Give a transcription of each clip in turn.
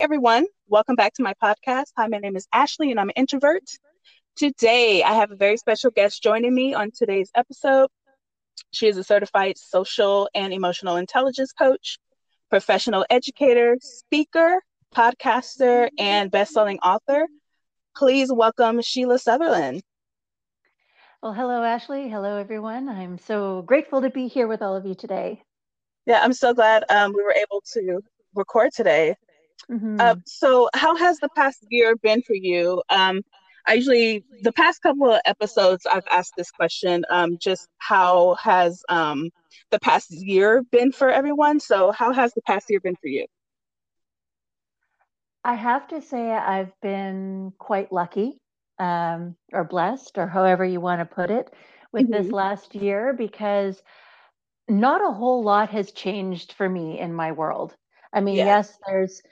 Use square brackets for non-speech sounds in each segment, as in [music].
everyone. Welcome back to my podcast. Hi, my name is Ashley and I'm an introvert. Today, I have a very special guest joining me on today's episode. She is a certified social and emotional intelligence coach, professional educator, speaker, podcaster, and best-selling author. Please welcome Sheila Sutherland. Well, hello, Ashley. Hello, everyone. I'm so grateful to be here with all of you today. Yeah, I'm so glad um, we were able to record today. Mm-hmm. Uh, so, how has the past year been for you? Um, I usually, the past couple of episodes, I've asked this question um, just how has um, the past year been for everyone? So, how has the past year been for you? I have to say, I've been quite lucky um, or blessed, or however you want to put it, with mm-hmm. this last year because not a whole lot has changed for me in my world. I mean, yeah. yes, there's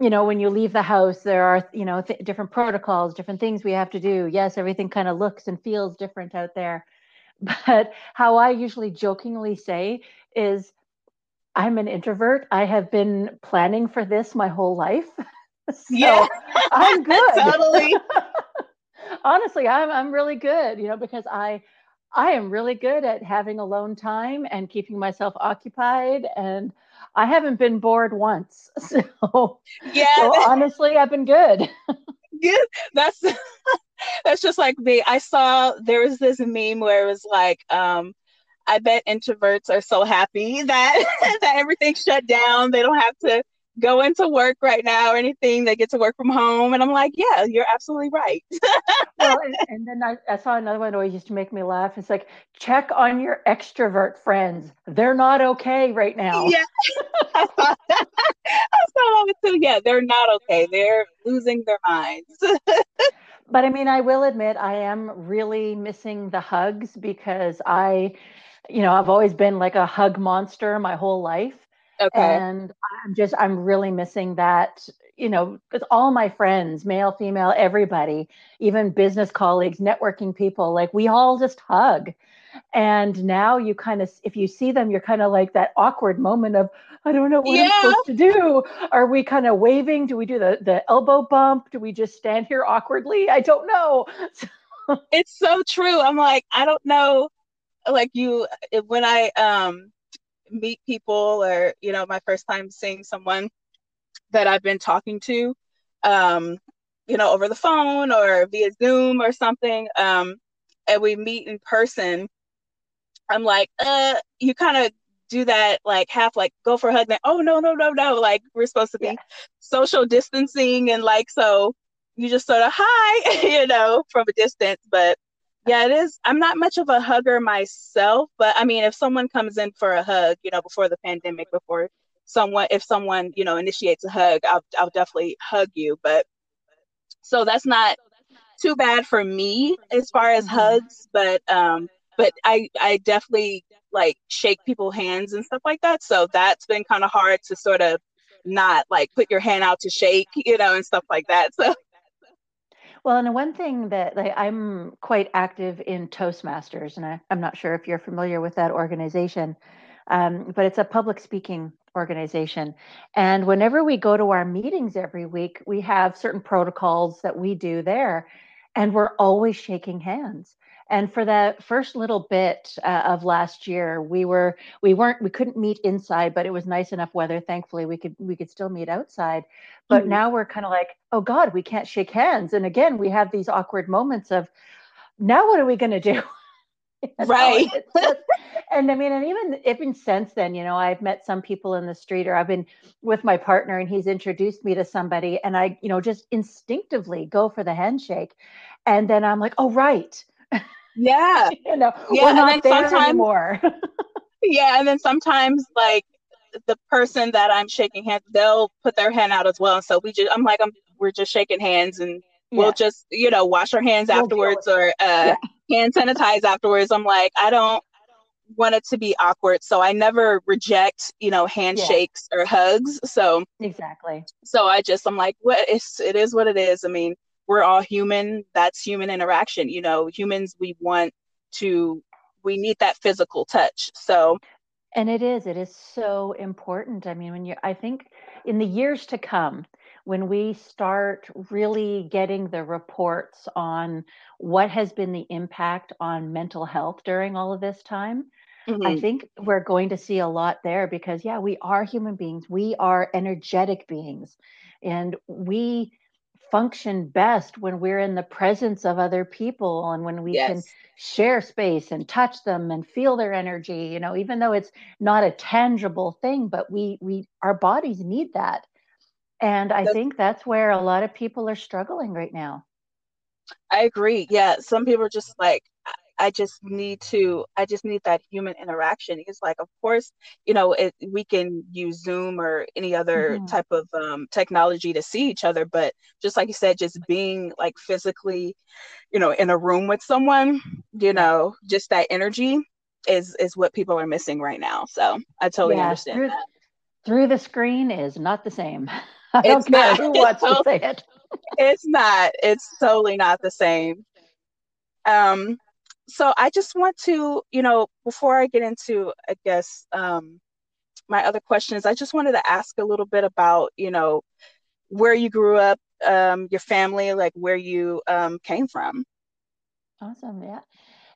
you know when you leave the house there are you know th- different protocols different things we have to do. Yes everything kind of looks and feels different out there. [laughs] But how i usually jokingly say is i'm an introvert. I have been planning for this my whole life. [laughs] So yeah. I'm [laughs] good. Totally honestly i'm i'm really good you know because i i am really good at having alone time and keeping myself occupied and I haven't been bored once. [laughs] So yeah, so honestly, I've been good. [laughs] yeah, that's [laughs] that's just like me. I saw there was this meme where it was like, um, I bet introverts are so happy that that everything shut down. They don't have to go into work right now or anything. They get to work from home. And I'm like, yeah, you're absolutely right. [laughs] well, and, and then I, I, saw another one that always used to make me laugh. It's like, check on your extrovert friends. They're not okay right now. Yeah. [laughs] I saw that. I saw that too. Yeah, they're not okay. They're losing their minds. [laughs] but I mean, I will admit I am really missing the hugs because I, you know, I've always been like a hug monster my whole life. Okay. And I'm just, I'm really missing that, you know, because all my friends, male, female, everybody, even business colleagues, networking people, like we all just hug. And now you kind of, if you see them, you're kind of like that awkward moment of, I don't know what yeah. I'm supposed to do. Are we kind of waving? Do we do the, the elbow bump? Do we just stand here awkwardly? I don't know. [laughs] it's so true. I'm like, I don't know. Like you, when I, um, meet people or you know my first time seeing someone that I've been talking to um you know over the phone or via Zoom or something um and we meet in person I'm like uh you kind of do that like half like go for a hug then oh no no no no like we're supposed to be yeah. social distancing and like so you just sort of hi [laughs] you know from a distance but yeah, it is. I'm not much of a hugger myself, but I mean, if someone comes in for a hug, you know, before the pandemic, before someone, if someone, you know, initiates a hug, I'll, I'll definitely hug you. But so that's not too bad for me as far as mm-hmm. hugs, but, um, but I, I definitely like shake people hands and stuff like that. So that's been kind of hard to sort of not like put your hand out to shake, you know, and stuff like that. [laughs] So well, and one thing that like, I'm quite active in Toastmasters, and I, am not sure if you're familiar with that organization, um, but it's a public speaking organization. And whenever we go to our meetings every week, we have certain protocols that we do there, and we're always shaking hands and for that first little bit uh, of last year we were we weren't we couldn't meet inside but it was nice enough weather thankfully we could we could still meet outside. But mm-hmm. now we're kind of like oh god we can't shake hands. And again we have these awkward moments of now what are we going to do [laughs] right. and i mean and even even since then you know i've met some people in the street or i've been with my partner and he's introduced me to somebody and i you know just instinctively go for the handshake. And then i'm like oh right [laughs] yeah. [laughs] you know, yeah, we're not there anymore. [laughs] yeah, and then sometimes like the person that I'm shaking hands, they'll put their hand out as well. And so we just, I'm like, I'm, we're just shaking hands and yeah. we'll just, you know, wash our hands we'll afterwards or uh, yeah. hand sanitize afterwards. I'm like, I don't want it to be awkward. So I never reject, you know, handshakes yeah. or hugs. So exactly. So I just, I'm like, what it's, it is what it is. I mean, we're all human. That's human interaction. You know, humans, we want to, we need that physical touch. So, and it is, it is so important. I mean, when you, I think in the years to come, when we start really getting the reports on what has been the impact on mental health during all of this time, mm-hmm. I think we're going to see a lot there because, yeah, we are human beings, we are energetic beings, and we function best when we're in the presence of other people and when we yes. can share space and touch them and feel their energy you know even though it's not a tangible thing but we we our bodies need that. And i think that's where a lot of people are struggling right now. I agree. Yeah some people are just like I just need to, I just need that human interaction. It's like, of course, you know, it, we can use Zoom or any other mm-hmm. type of um, technology to see each other, but just like you said, just being like physically, you know, in a room with someone, you know, just that energy is is what people are missing right now. So I totally yeah, understand through. Through the screen is not the same. [laughs] I don't it's care not, who wants to say it. it's not. It's totally not the same. Um, so I just want to, you know, before I get into, I guess, um, my other questions, I just wanted to ask a little bit about, you know, where you grew up, um, your family, like where you um, came from. Awesome. Yeah.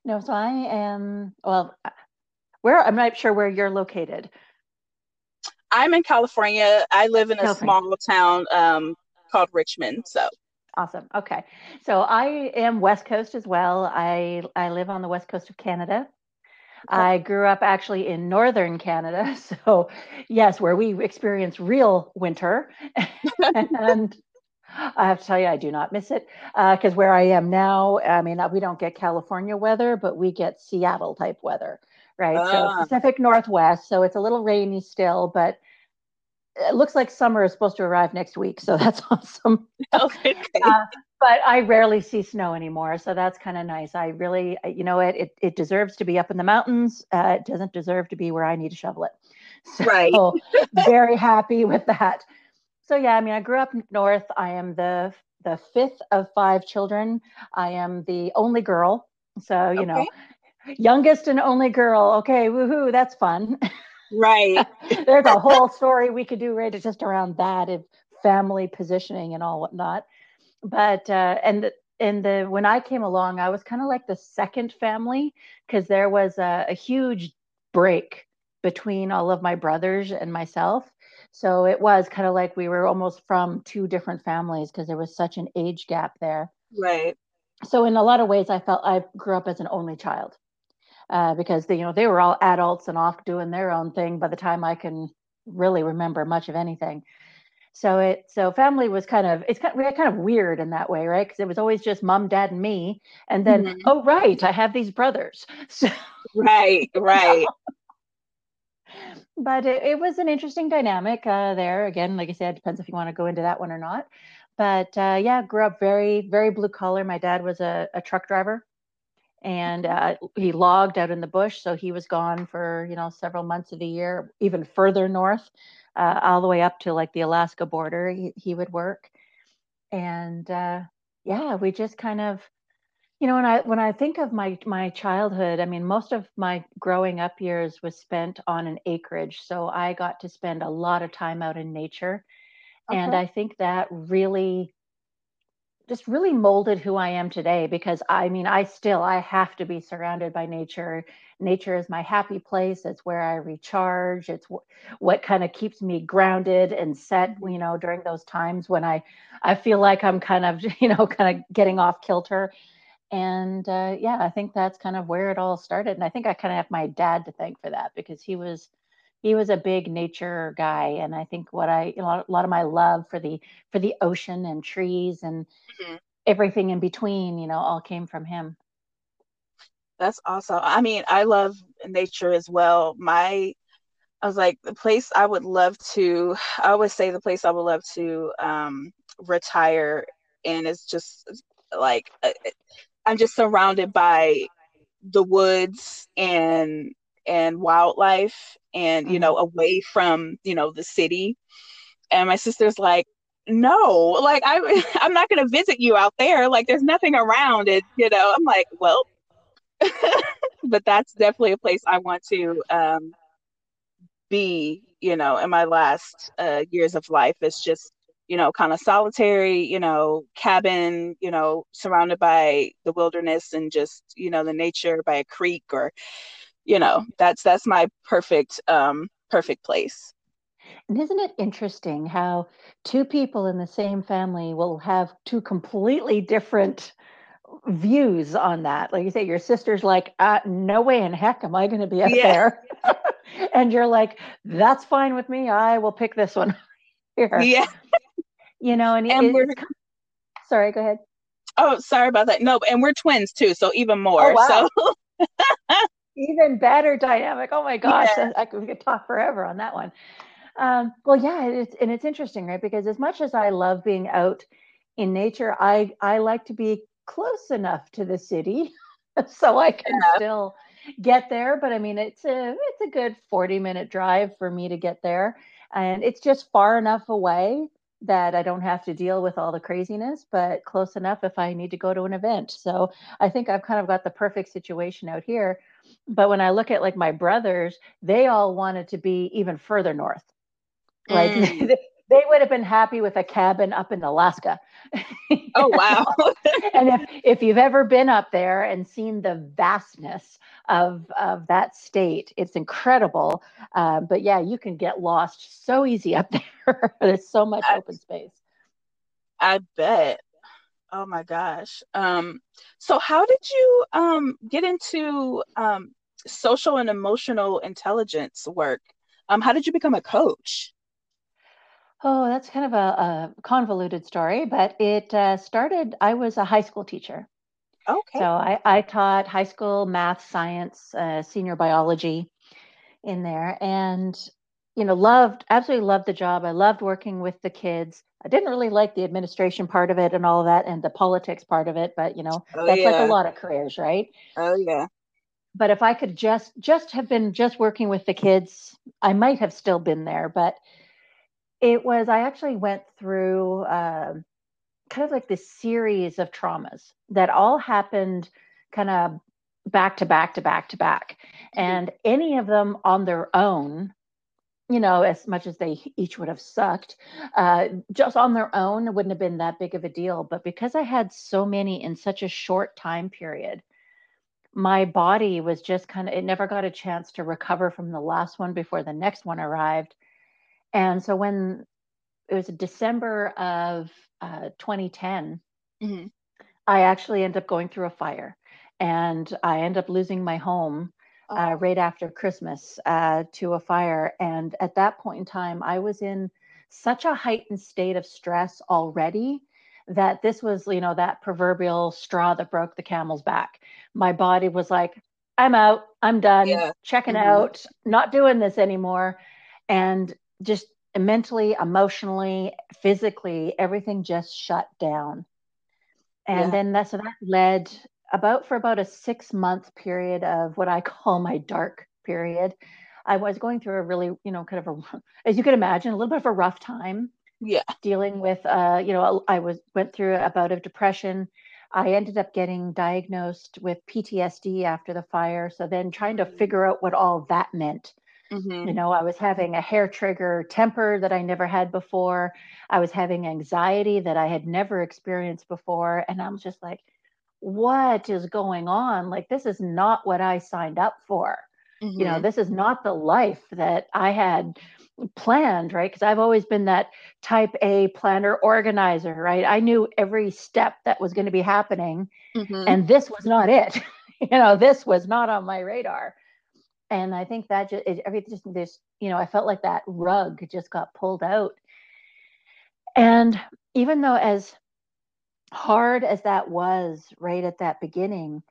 No, so I am, well, where, I'm not sure where you're located. I'm in California. I live in a California. small town um, called Richmond. So Awesome. Okay. So I am West Coast as well. I I live on the West Coast of Canada. Okay. I grew up actually in northern Canada. [laughs] So, yes, where we experience real winter. [laughs] and I have to tell you, I do not miss it because uh, where I am now, I mean, we don't get California weather, but we get Seattle type weather, right? So, ah. Pacific Northwest. So, it's a little rainy still, but it looks like summer is supposed to arrive next week, so [laughs] that's awesome. [laughs] Okay. Uh, but I rarely see snow anymore, so that's kind of nice. I really, you know, it, it it deserves to be up in the mountains. Uh, it doesn't deserve to be where I need to shovel it. [laughs] So, right. very happy with that. So yeah, I mean, I grew up north. I am the the fifth of five children. I am the only girl, so you okay. know, youngest and only girl. Okay, woohoo, that's fun. Right. [laughs] There's a whole story we could do right just around that of family positioning and all whatnot. But uh, and the, and the when I came along, I was kind of like the second family because there was a, a huge break between all of my brothers and myself. So it was kind of like we were almost from two different families because there was such an age gap there. Right. So in a lot of ways, I felt I grew up as an only child uh, because they, you know they were all adults and off doing their own thing by the time I can really remember much of anything. So it so family was kind of it's kind of, kind of weird in that way, right? Because it was always just mom, dad, and me, and then mm-hmm. oh right, I have these brothers. [laughs] So, right, right. [laughs] but it, it, was an interesting dynamic uh, there. Again, like I said, depends if you want to go into that one or not. But uh, yeah, grew up very, very blue collar. My dad was a, a truck driver and uh, he logged out in the bush so he was gone for you know several months of the year even further north uh, all the way up to like the alaska border he, he would work and uh, yeah we just kind of you know when i when i think of my my childhood i mean most of my growing up years was spent on an acreage so i got to spend a lot of time out in nature okay. and i think that really just really molded who I am today because I mean I still I have to be surrounded by nature. Nature is my happy place. It's where I recharge. It's w- what kind of keeps me grounded and set, mm-hmm. you know, during those times when I I feel like I'm kind of, [laughs] you know, kind of getting off kilter. And uh, yeah, I think that's kind of where it all started. And I think I kind of have my dad to thank for that because he was he was a big nature guy and i think what i you know, a lot of my love for the for the ocean and trees and mm-hmm. everything in between you know all came from him. That's awesome. I mean i love nature as well. My i was like the place i would love to [sighs] i would say the place i would love to um retire and it's just like uh, i'm just surrounded by the woods and and wildlife and mm-hmm. you know away from you know the city. And my sister's like no like i [laughs] i'm not going to visit you out there. Like there's nothing around it you know. I'm like well [laughs] but that's definitely a place i want to um be you know in my last uh years of life. It's just you know, kind of solitary, you know, cabin, you know, surrounded by the wilderness and just, you know, the nature by a creek or, you know, that's that's my perfect um perfect place. And isn't it interesting how two people in the same family will have two completely different views on that? Like you say, your sister's like, uh, no way in heck am I going to be up yeah. there. [laughs] and you're like, that's fine with me. I will pick this one [laughs] here. Yeah. You know, and, and it, sorry, go ahead. Oh, sorry about that. No, and we're twins too, so even more. Oh, wow. So [laughs] even better dynamic. Oh my gosh, yeah. I, I could talk forever on that one. Um, well, yeah, it's and it's interesting, right? Because as much as I love being out in nature, I I like to be close enough to the city [laughs] so I can yeah. still get there. But I mean, it's a it's a good forty minute drive for me to get there, and it's just far enough away that I don't have to deal with all the craziness, but close enough if I need to go to an event. So I think I've kind of got the perfect situation out here. But when I look at like my brothers, they all wanted to be even further north. Like [laughs] mm. they, they would have been happy with a cabin up in Alaska. oh [laughs] wow. and if if you've ever been up there and seen the vastness of of that state, it's incredible. Uh, but yeah, you can get lost so easy up [laughs] there. There's so much I, open space. I bet. Oh my gosh. Um, so how did you um, get into um, social and emotional intelligence work? Um, how did you become a coach? Oh, that's kind of a, a convoluted story, but it uh, started. I was a high school teacher. Okay. So I, I taught high school math, science, uh, senior biology in there, and you know, loved absolutely loved the job. I loved working with the kids. I didn't really like the administration part of it and all of that, and the politics part of it, but you know, oh, that's yeah. like a lot of careers, right? Oh yeah. But if I could just just have been just working with the kids, I might have still been there, but it was, I actually went through uh, kind of like this series of traumas that all happened kind of back to back to back to back. Mm-hmm. And any of them on their own, you know, as much as they each would have sucked, uh, just on their own wouldn't have been that big of a deal. But because I had so many in such a short time period, my body was just kind of, it never got a chance to recover from the last one before the next one arrived. And so when it was December of uh, 2010, mm-hmm. I actually end up going through a fire and I end up losing my home uh, oh. uh, right after Christmas uh, to a fire. And at that point in time, I was in such a heightened state of stress already that this was, you know, that proverbial straw that broke the camel's back. My body was like, I'm out, I'm done, yeah. checking mm-hmm. out, not doing this anymore. And just mentally, emotionally, physically, everything just shut down. And yeah. then that's so that led about for about a six month period of what I [laughs] call my dark period. I was going through a really, you know, kind of a, as you can imagine, a little bit of a rough time. Yeah. Dealing with, uh, you know, I was went through a bout of depression. I ended up getting diagnosed with PTSD after the fire. So then trying to mm. figure out what all that meant Mm-hmm. You know, I was having a hair trigger temper that I never had before. I was having anxiety that I had never experienced before. And I'm just like, what is going on? Like, this is not what I signed up for. Mm-hmm. You know, mm-hmm. this is not the life that I had planned, right? Because I've always been that type A planner organizer, right? I knew every step that was going to be happening, mm-hmm. and this was not it. [laughs] you know, this was not on my radar and I think that just it, everything just this you know I felt like that rug just got pulled out, and even though as hard as that was right at that beginning,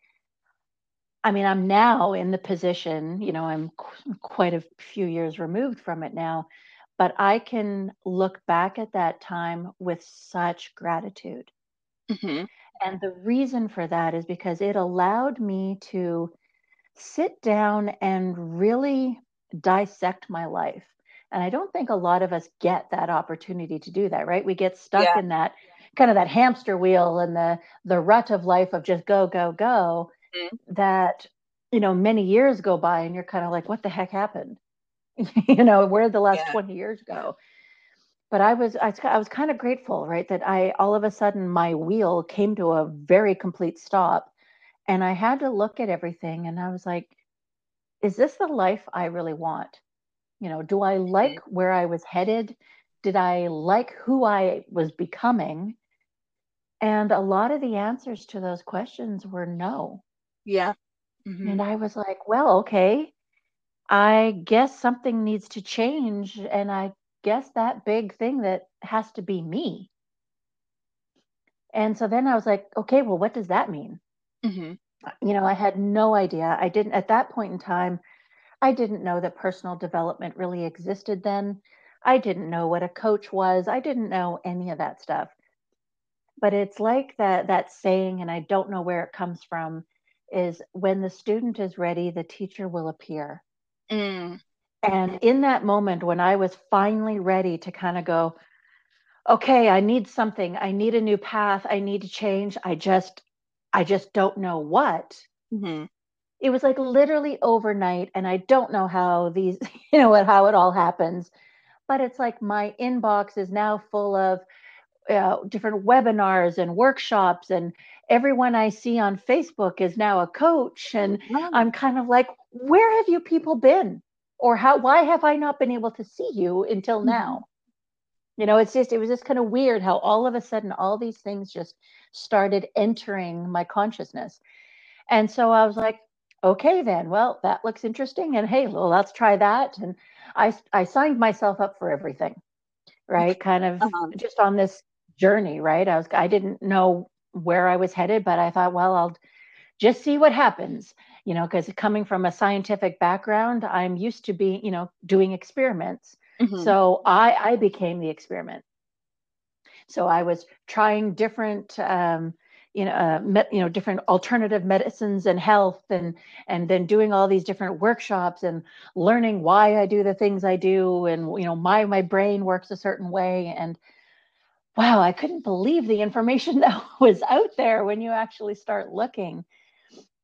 I mean I'm now in the position you know I'm qu- quite a few years removed from it now, but I can look back at that time with such gratitude. Mm-hmm. And the reason for that is because it allowed me to sit down and really dissect my life. And I don't think a lot of us get that opportunity to do that, right? We get stuck yeah. in that kind of that hamster wheel and the the rut of life of just go go go mm-hmm. that you know many years go by and you're kind of like what the heck happened [laughs] you know where the last yeah. 20 years go but I was I, I was kind of grateful, right, that I all of a sudden my wheel came to a very complete stop, and I had to look at everything, and I was like, is this the life I really want? You know, do I like mm-hmm. where I was headed? Did I like who I was becoming? And a lot of the answers to those questions were no. Yeah. Mm-hmm. And I was like, well, okay, I guess something needs to change. And I guess that big thing that has to be me. And so then I was like, okay, well, what does that mean? Mm-hmm. You know, I had no idea. I didn't, at that point in time, I didn't know that personal development really existed then. I didn't know what a coach was. I didn't know any of that stuff. But it's like that that saying and I don't know where it comes from is when the student is ready, the teacher will appear. Mm. And in that moment when I was finally ready to kind of go, okay, I need something. I need a new path. I need to change. I just I just don't know what. Mm-hmm. It was like literally overnight and I don't know how these, [laughs] you know, how it all happens. But it's like my inbox is now full of uh, different webinars and workshops and everyone I see on Facebook is now a coach and wow. I'm kind of like where have you people been or how why have I not been able to see you until mm-hmm. now you know it's just it was just kind of weird how all of a sudden all these things just started entering my consciousness and so I was like okay then well that looks interesting and hey well let's try that and I I signed myself up for everything right kind of uh-huh. just on this journey right I was I didn't know where I was headed, but I thought, well, I'll just see what happens, you know, because coming from a scientific background, I'm used to being, you know, doing experiments. Mm-hmm. So I, I became the experiment. So I was trying different, um, you know, uh, met, you know, different alternative medicines and health, and and then doing all these different workshops and learning why I do the things I do, and you know, my my brain works a certain way, and wow, I couldn't believe the information [laughs] that was out there when you actually start looking.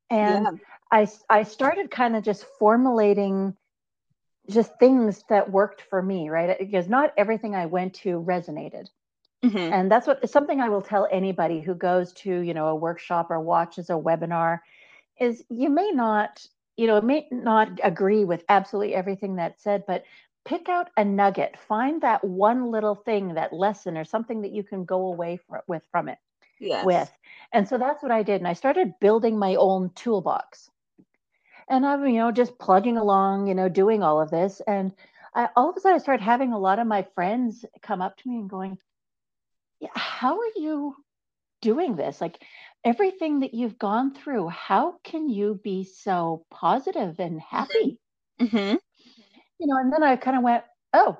And yeah. I, I started kind of just formulating just things that worked for me, right? Because not everything I went to resonated. Mm-hmm. And that's what something I will tell anybody who goes to, you know, a workshop or watches a webinar is you may not, you know, may not agree with absolutely everything that's said, but pick out a nugget find that one little thing that lesson or something that you can go away from, with from it yes. with. And so that's what i did and i started building my own toolbox. And i'm you know just plugging along you know doing all of this and I, all of a sudden i started having a lot of my friends come up to me and going yeah, how are you doing this? Like everything that you've gone through how can you be so positive and happy? Mm-hmm you know, and then I kind of went, oh,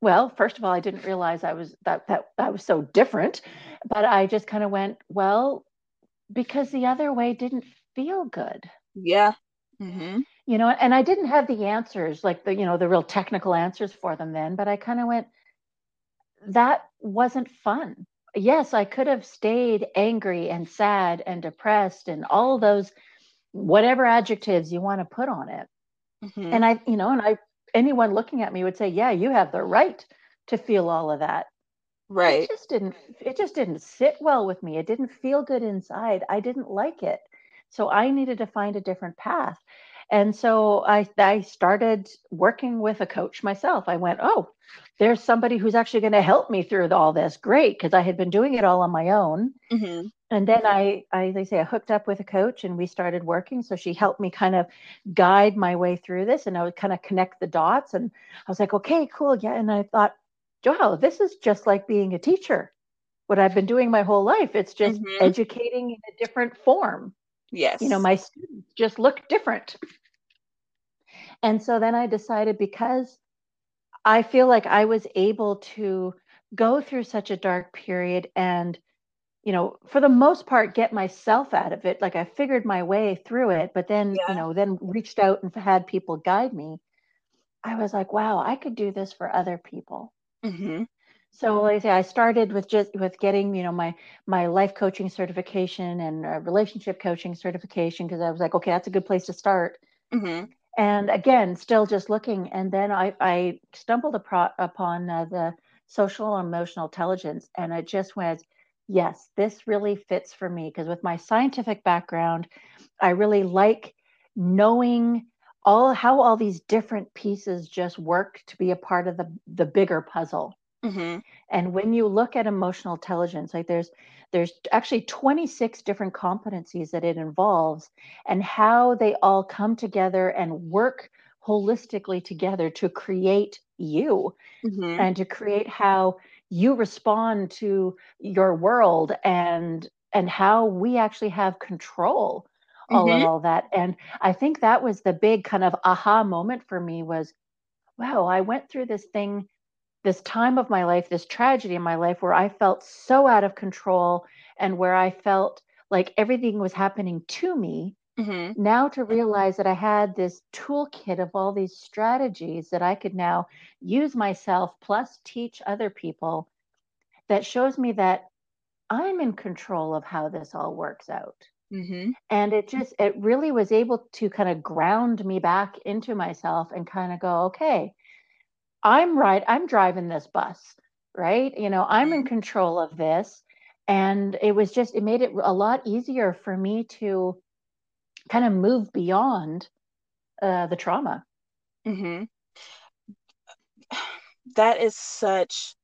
well, first of all, I didn't realize I was that that I was so different, but I just kind of went, well, because the other way didn't feel good. Yeah. Mm-hmm. You know, and I didn't have the answers, like the you know the real technical answers for them then, but I kind of went, that wasn't fun. Yes, I could have stayed angry and sad and depressed and all those whatever adjectives you want to put on it. Mm-hmm. And I, you know, and I anyone looking at me would say, "Yeah, you have the right to feel all of that." Right. It just didn't it just didn't sit well with me. It didn't feel good inside. I didn't like it. So I needed to find a different path. And so I I started working with a coach myself. I went, "Oh, there's somebody who's actually going to help me through all this. Great, because I had been doing it all on my own." Mm-hmm and then I, I, they say, I hooked up with a coach and we started working. So she helped me kind of guide my way through this, and I would kind of connect the dots. And I was like, okay, cool, yeah. And I thought, wow, this is just like being a teacher. What I've been doing my whole life. It's just mm-hmm. educating in a different form. Yes. You know, my students just look different. And so then I decided because I feel like I was able to go through such a dark period and you know, for the most part, get myself out of it. Like I figured my way through it, but then, yeah. you know, then reached out and had people guide me. I was like, wow, I could do this for other people. Mm-hmm. So, like I say, I started with just with getting, you know, my my life coaching certification and relationship coaching certification because I was like, okay, that's a good place to start. Mm-hmm. And again, still just looking, and then I I stumbled upon uh, the social emotional intelligence. And it just went, yes, this really fits for me. Because with my scientific background, I really like knowing all how all these different pieces just work to be a part of the the bigger puzzle. Mm-hmm. And when you look at emotional intelligence, like there's there's actually 26 different competencies that it involves and how they all come together and work holistically together to create you mm-hmm. and to create how you respond to your world and and how we actually have control all mm-hmm. of all that and i think that was the big kind of aha moment for me was wow i went through this thing this time of my life this tragedy in my life where i felt so out of control and where i felt like everything was happening to me mm-hmm. now to realize that i had this toolkit of all these strategies that i could now use myself plus teach other people that shows me that i'm in control of how this all works out Mm-hmm. And it just, it really was able to kind of ground me back into myself and kind of go, okay, I'm right, I'm driving this bus, right? You know, I'm in mm-hmm. control of this. And it was just, it made it a lot easier for me to kind of move beyond uh, the trauma. Mm-hmm. That is such,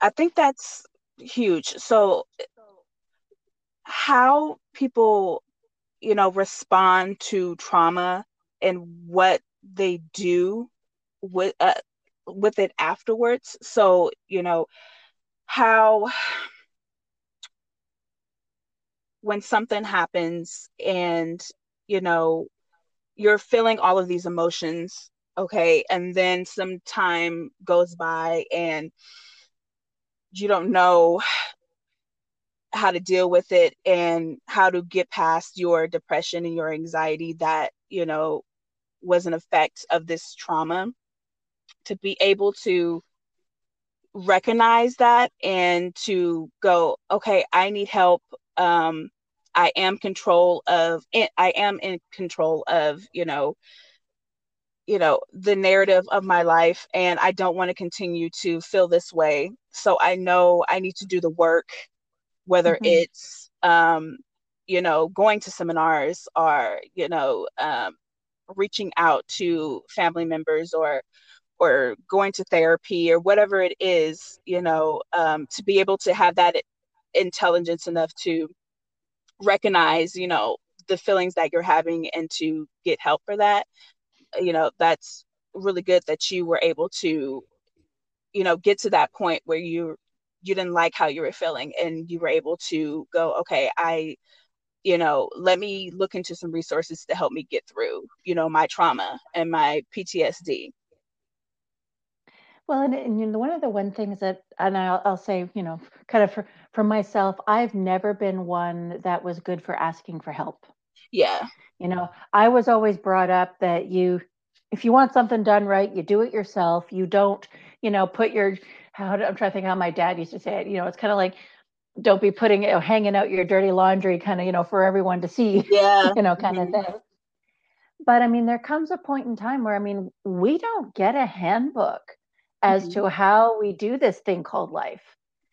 I think that's huge. So how people you know respond to trauma and what they do with uh, with it afterwards. So you know how when something happens and you know you're feeling all of these emotions okay and then some time goes by and you don't know how to deal with it and how to get past your depression and your anxiety that you know was an effect of this trauma to be able to recognize that and to go okay i need help um i am control of i am in control of you know you know the narrative of my life and i don't want to continue to feel this way so i know i need to do the work whether mm-hmm. it's um, you know going to seminars or you know um, reaching out to family members or or going to therapy or whatever it is you know um, to be able to have that intelligence enough to recognize you know the feelings that you're having and to get help for that you know that's really good that you were able to you know get to that point where you you didn't like how you were feeling and you were able to go okay i you know let me look into some resources to help me get through you know my trauma and my ptsd well and, and you know, one of the one things that and I'll, I'll say you know kind of for, for myself i've never been one that was good for asking for help yeah you know i was always brought up that you if you want something done right you do it yourself you don't you know put your how I'm trying to think how my dad used to say it. You know, it's kind of like don't be putting you know, hanging out your dirty laundry kind of you know for everyone to see. Yeah. [laughs] you know, kind mm-hmm. of thing. But I mean, there comes a point in time where I mean, we don't get a handbook as mm-hmm. to how we do this thing called life.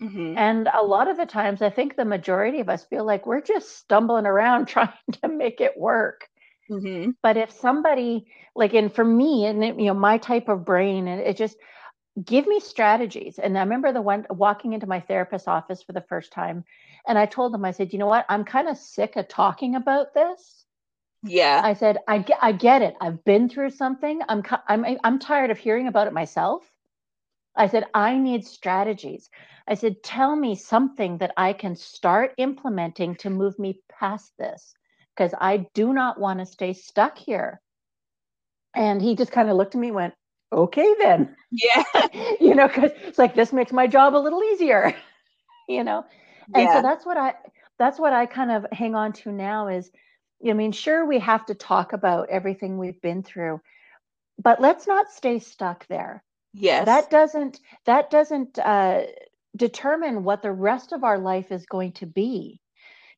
Mm-hmm. And a lot of the times, I think the majority of us feel like we're just stumbling around [laughs] trying to make it work. Mm-hmm. But if somebody, like, and for me, and you know, my type of brain, and it just, give me strategies. And I remember the one walking into my therapist's office for the first time, and I told them, I said, you know what? I'm kind of sick of talking about this. Yeah. I said, I get, I get it. I've been through something. I'm, I'm, I'm tired of hearing about it myself. I said, I need strategies. I said, tell me something that I can start implementing to move me past this because I do not want to stay stuck here. And he just kind of looked at me, and went, okay then yeah [laughs] you know because it's like this makes my job a little easier [laughs] you know and yeah. so that's what i that's what i kind of hang on to now is i mean sure we have to talk about everything we've been through but let's not stay stuck there yes that doesn't that doesn't uh, determine what the rest of our life is going to be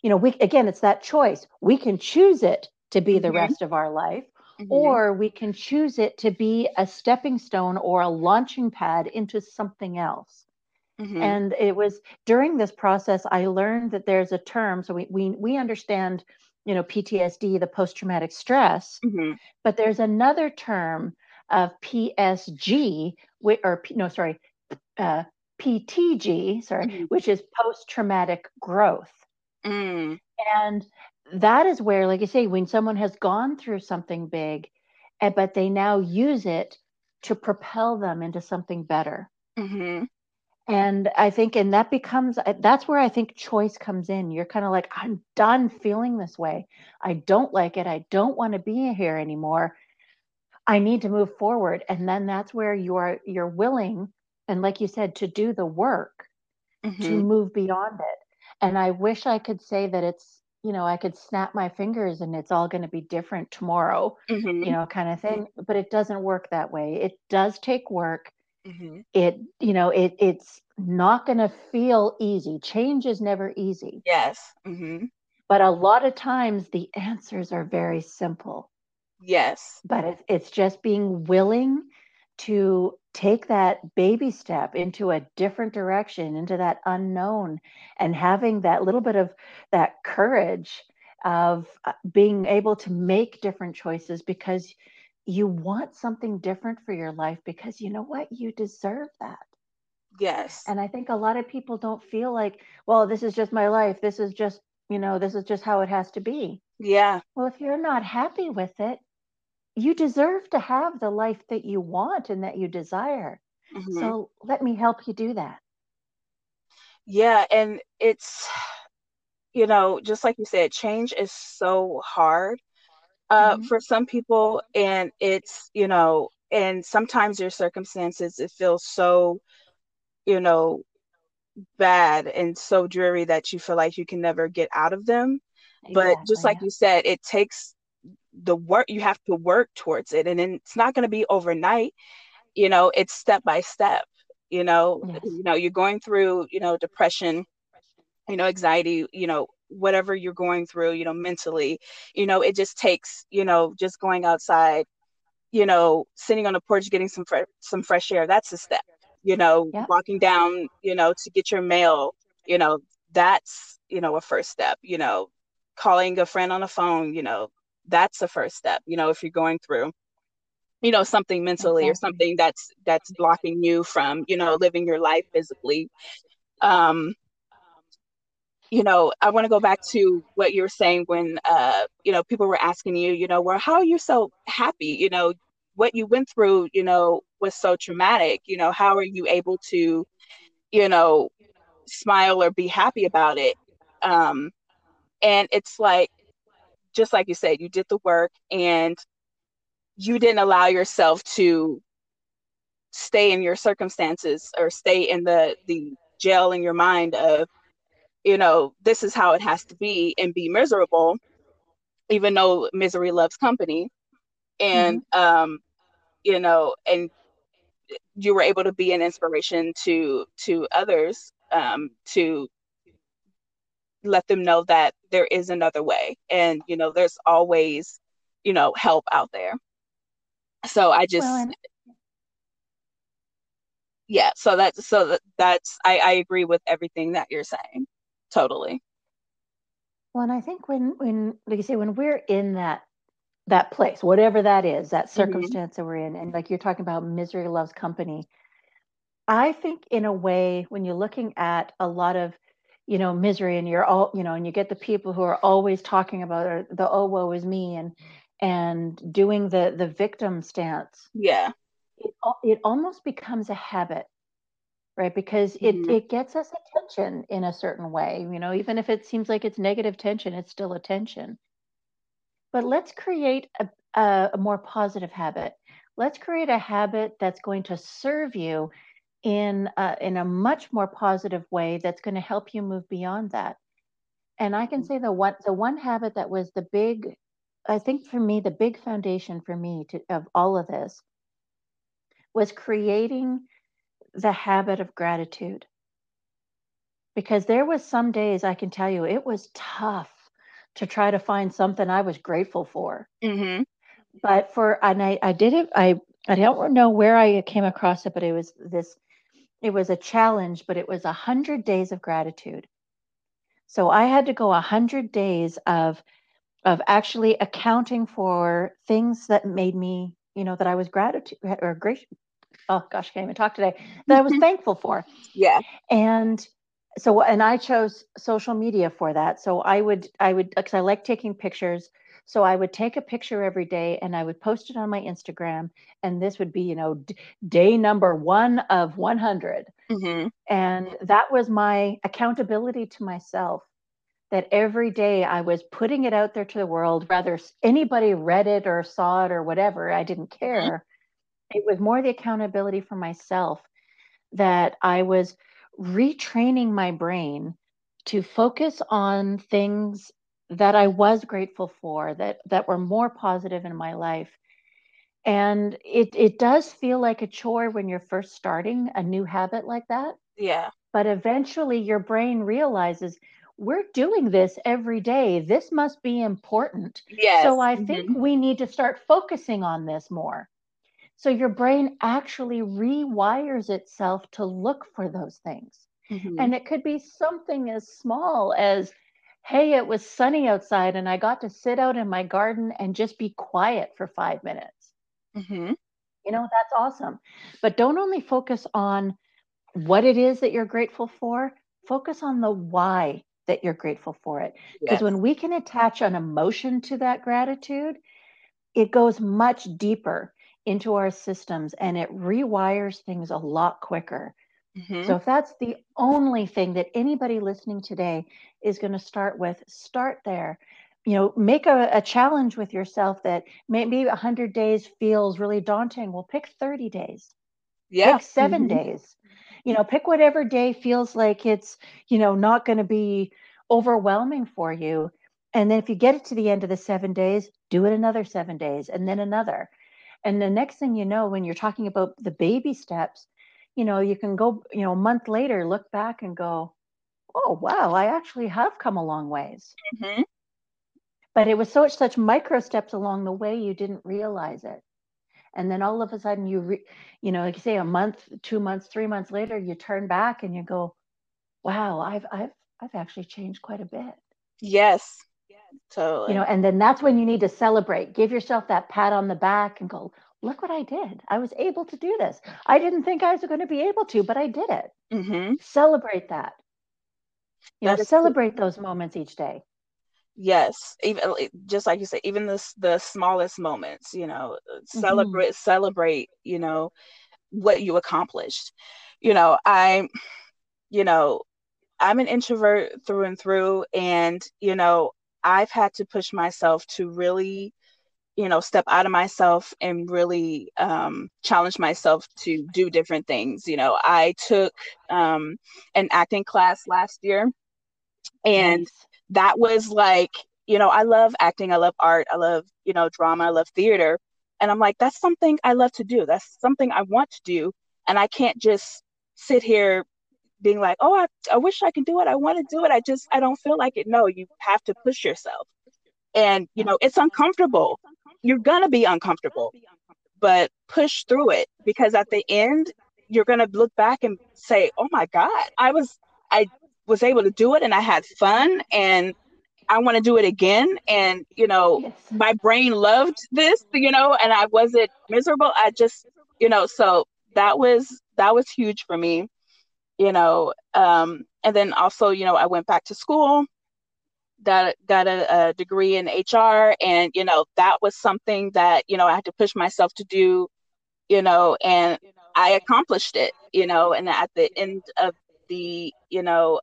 you know we again it's that choice we can choose it to be mm-hmm. the rest of our life mm-hmm. or we can choose it to be a stepping stone or a launching pad into something else. Mm-hmm. And it was during this process I learned that there's a term. So we we we understand, you know, PTSD, the post traumatic stress, mm-hmm. but there's another term of PSG, or no, sorry, uh, PTG, sorry, mm-hmm. which is post traumatic growth. Mm. And that is where, like you say, when someone has gone through something big, eh, but they now use it to propel them into something better. Mm-hmm. And I think, and that becomes, uh, that's where I think choice comes in. You're kind of like, I'm done feeling this way. I don't like it. I don't want to be here anymore. I need to move forward. And then that's where you're, you're willing, and like you said, to do the work mm-hmm. to move beyond it. And I wish I could say that it's, you know, I could snap my fingers and it's all going to be different tomorrow, mm-hmm. you know, kind of thing. But it doesn't work that way. It does take work Mm-hmm. It, you know, it it's not going to feel easy. Change is never easy. Yes. Mm-hmm. But a lot of times the answers are very simple. Yes. But it's it's just being willing to take that baby step into a different direction, into that unknown, and having that little bit of that courage of uh, being able to make different choices because you want something different for your life because you know what? You deserve that. Yes. And I think a lot of people don't feel like, well, this is just my life. This is just, you know, this is just how it has to be. Yeah. Well, if you're not happy with it, you deserve to have the life that you want and that you desire. Mm-hmm. So let me help you do that. Yeah. And it's, you know, just like you said, change is so hard uh, mm-hmm. for some people, and it's you know, and sometimes your circumstances it feels so, you know, bad and so dreary that you feel like you can never get out of them. Exactly, but just like you said, it takes the work. You have to work towards it, and then it's not going to be overnight. You know, it's step by step. You know, yes. you know, you're going through, you know, depression, you know, anxiety, you know, whatever you're going through, you know, mentally, you know, it just takes, you know, just going outside, you know, sitting on the porch, getting some fre- some fresh air. That's a step, you know, yeah. walking down, you know, to get your mail, you know, that's, you know, a first step, you know, calling a friend on the phone, you know, that's a first step, you know, if you're going through you know something mentally exactly. or something that's that's blocking you from you know living your life physically um you know, I want to go back to what you were saying when, uh, you know, people were asking you, you know, well, how are you so happy? You know, what you went through, you know, was so traumatic. You know, how are you able to, you know, smile or be happy about it? Um, and it's like, just like you said, you did the work and you didn't allow yourself to stay in your circumstances or stay in the the jail in your mind of you know, this is how it has to be and be miserable, even though misery loves company. And, mm-hmm. um, you know, and you were able to be an inspiration to to others um, to let them know that there is another way and you know there's always you know help out there so i just well, and- yeah so that's so that, that's I, I agree with everything that you're saying totally well and i think when when like you say when we're in that that place whatever that is that mm-hmm. circumstance mm-hmm. that we're in and like you're talking about misery loves company i think in a way when you're looking at a lot of you know misery and you're all you know and you get the people who are always talking about the oh woe is me and and doing the the victim stance. Yeah. It, it almost becomes a habit right? Because it mm-hmm. it gets us attention in a certain way you know? Even if it seems like it's negative tension it's still attention. But let's create a, a, a more positive habit. Let's create a habit that's going to serve you in a, in a much more positive way that's going to help you move beyond that and i can mm-hmm. say the one the one habit that was the big i think for me the big foundation for me to, of all of this was creating the habit of gratitude. Because there was some days I can tell you it was tough to try to find something I was grateful for. Mm-hmm. but for and I I did it I I don't know where I came across it, but it was this it was a challenge, but it was a hundred days of gratitude. So I had to go a hundred days of of actually accounting for things that made me, you know, that I was gratitude or grateful. Oh gosh, I can't even talk today. That I was [laughs] thankful for. Yeah. And so and I chose social media for that. So I would I would because I like taking pictures. So I would take a picture every day and I would post it on my Instagram. And this would be, you know, d- day number one of 100. Mm-hmm. And that was my accountability to myself that every day I was putting it out there to the world, whether anybody read it or saw it or whatever, I didn't mm-hmm. care. Mm-hmm. It was more the accountability for myself that I was retraining my brain to focus on things that I was grateful for, that that were more positive in my life. And it it does feel like a chore when you're first starting a new habit like that. Yeah. But eventually your brain realizes we're doing this every day. This must be important. Yes. So I mm-hmm. think we need to start focusing on this more. So your brain actually rewires itself to look for those things. Mm-hmm. And it could be something as small as, hey, it was sunny outside and I got to sit out in my garden and just be quiet for five minutes. Mm-hmm. You know, that's awesome. But don't only focus on what it is that you're grateful for, focus on the why that you're grateful for it. Because yes. when we can attach an emotion to that gratitude, it goes much deeper into our systems and it rewires things a lot quicker. Mm-hmm. So if that's the only thing that anybody listening today is going to start with, start there. You know, make a, a challenge with yourself that maybe 100 days feels really daunting. Well, pick 30 days. Yeah. Pick 7 mm-hmm. days you know pick whatever day feels like it's you know not going to be overwhelming for you and then if you get it to the end of the seven days do it another seven days and then another and the next thing you know when you're talking about the baby steps you know you can go you know a month later look back and go oh wow i actually have come a long ways. Mm-hmm. but it was such such micro steps along the way you didn't realize it. And then all of a sudden you re, you know like you say a month two months three months later you turn back and you go wow i've i've i've actually changed quite a bit. Yes totally. You know and then that's when you need to celebrate. Give yourself that pat on the back and go look what i did i was able to do this i didn't think i was going to be able to but i did it mm-hmm. celebrate that you that know celebrate cool. those moments each day yes even just like you said even the the smallest moments you know mm-hmm. celebrate mm-hmm. celebrate you know what you accomplished you know i you know i'm an introvert through and through and you know i've had to push myself to really you know step out of myself and really um, challenge myself to do different things you know i took um, an acting class last year and that was like, you know, I love acting, I love art, I love, you know, drama, I love theater. And I'm like, that's something I love to do. That's something I want to do. And I can't just sit here being like, oh, I, I wish I could do it. I want to do it. I just, I don't feel like it. No, you have to push yourself. And, you know, it's uncomfortable. You're to be uncomfortable, but push through it because at the end, you're to look back and say, oh my God, I was, I was able to do it and I had fun and I want to do it again. And, you know, yes. my brain loved this, you know, and I wasn't miserable. I just, you know, so that was, that was huge for me, you know. Um, and then also, you know, I went back to school, got, got a, a degree in HR. And, you know, that was something that, you know, I had to push myself to do, you know, and I accomplished it, you know, and at the end of the, you know,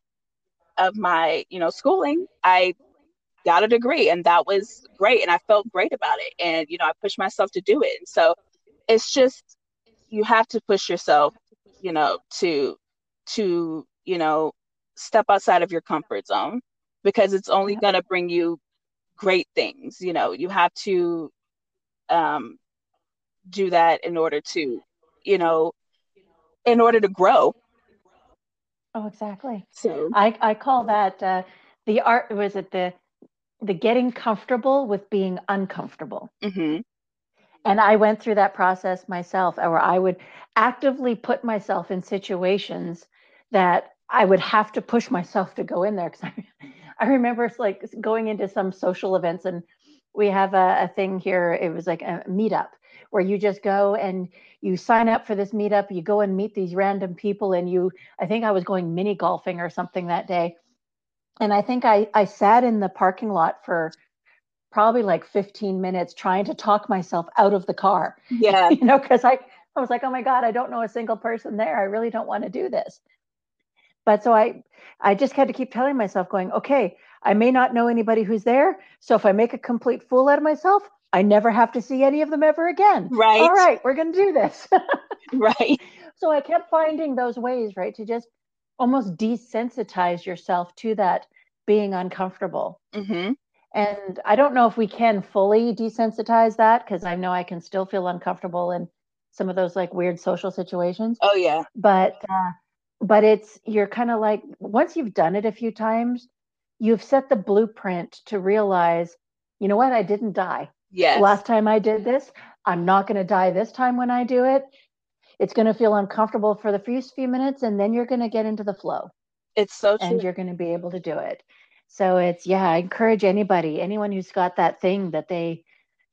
of my, you know, schooling, I got a degree and that was great and I felt great about it and you know, I pushed myself to do it. And so it's just you have to push yourself, you know, to to, you know, step outside of your comfort zone because it's only going to bring you great things, you know. You have to um do that in order to, you know, in order to grow Oh, exactly. So I, I call that uh, the art. Was it the the getting comfortable with being uncomfortable? Mm-hmm. And I went through that process myself, where I would actively put myself in situations that I would have to push myself to go in there. Because I, remember like going into some social events, and we have a, a thing here. It was like a meetup where you just go and you sign up for this meetup. You go and meet these random people, and you. I think I was going mini golfing or something that day, and I think I I sat in the parking lot for probably like 15 minutes trying to talk myself out of the car. Yeah. [laughs] you know, because I, I was like, oh my God, I don't know a single person there. I really don't want to do this. But so I I just had to keep telling myself, going, okay, I may not know anybody who's there. So if I make a complete fool out of myself, I never have to see any of them ever again. Right. All right, we're gonna do this. [laughs] right. So I kept finding those ways, right, to just almost desensitize yourself to that being uncomfortable. Mm-hmm. And I don't know if we can fully desensitize that because I know I can still feel uncomfortable in some of those like weird social situations. Oh yeah. But uh, but it's you're kind of like once you've done it a few times, you've set the blueprint to realize, you know what, I didn't die. Yes. Last time I did this, I'm not going to die this time when I do it. It's going to feel uncomfortable for the first few minutes, and then you're going to get into the flow. It's so true. And you're going to be able to do it. So it's, yeah, I encourage anybody, anyone who's got that thing that they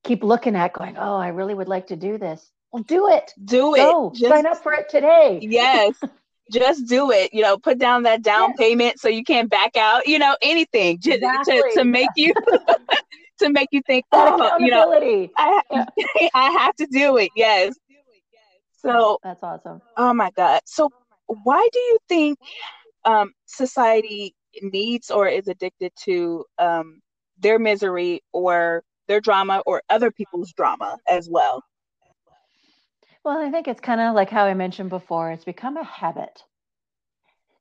keep looking at, going, oh, I really would like to do this. Well, do it. Do it. Go. Sign up for it today. Yes. [laughs] just do it. You know, put down that down yes. payment so you can't back out. You know, anything just exactly. to, to make you [laughs] to make you think, oh, you know, I, yeah. [laughs] I have to do it. Yes. So that's awesome. Oh my God. So why do you think um, society needs or is addicted to um, their misery or their drama or other people's drama as well. Well, I think it's kind of like how I mentioned before, it's become a habit.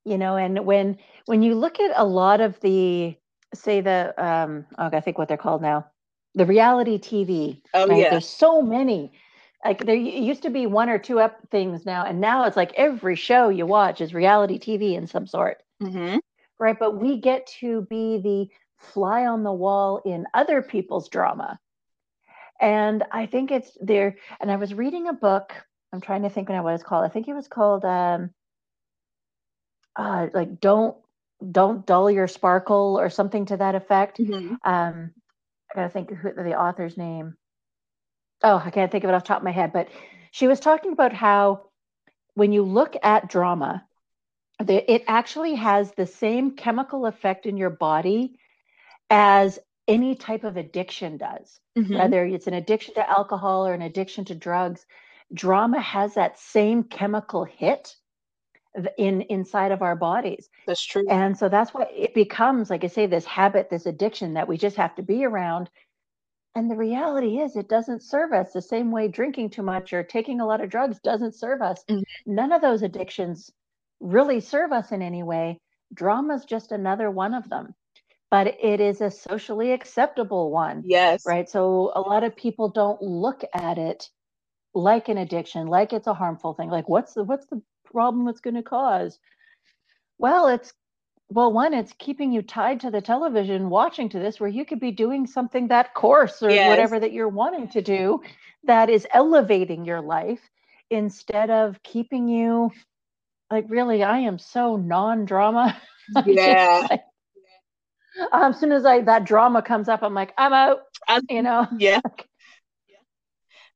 You know, and when when you look at a lot of the say the um oh, I think what they're called now, the reality TV. Oh right? yeah. There's so many. Like there used to be one or two up things now, and now it's like every show you watch is reality TV in some sort. Mm-hmm right? But we get to be the fly on the wall in other people's drama. And I think it's there. And I was reading a book. I'm trying to think now what it's called. I think it was called um, uh, like don't don't dull your sparkle or something to that effect. Mm-hmm. Um, I gotta think who the author's name. Oh, I can't think of it off top of my head. But she was talking about how when you look at drama, the, it actually has the same chemical effect in your body as any type of addiction does, mm-hmm. whether it's an addiction to alcohol or an addiction to drugs. Drama has that same chemical hit in inside of our bodies. That's true. And so that's why it becomes, like I say, this habit, this addiction that we just have to be around. And the reality is, it doesn't serve us the same way drinking too much or taking a lot of drugs doesn't serve us. Mm-hmm. None of those addictions really serve us in any way, drama is just another one of them. But it is a socially acceptable one. Yes. Right. So a lot of people don't look at it like an addiction, like it's a harmful thing. Like what's the what's the problem it's going to cause? Well, it's well, one, it's keeping you tied to the television, watching to this, where you could be doing something that course or yes. whatever that you're wanting to do that is elevating your life instead of keeping you like really i am so non-drama [laughs] yeah like, um, as soon as i that drama comes up i'm like i'm out I, you know? [laughs] Yeah. [laughs]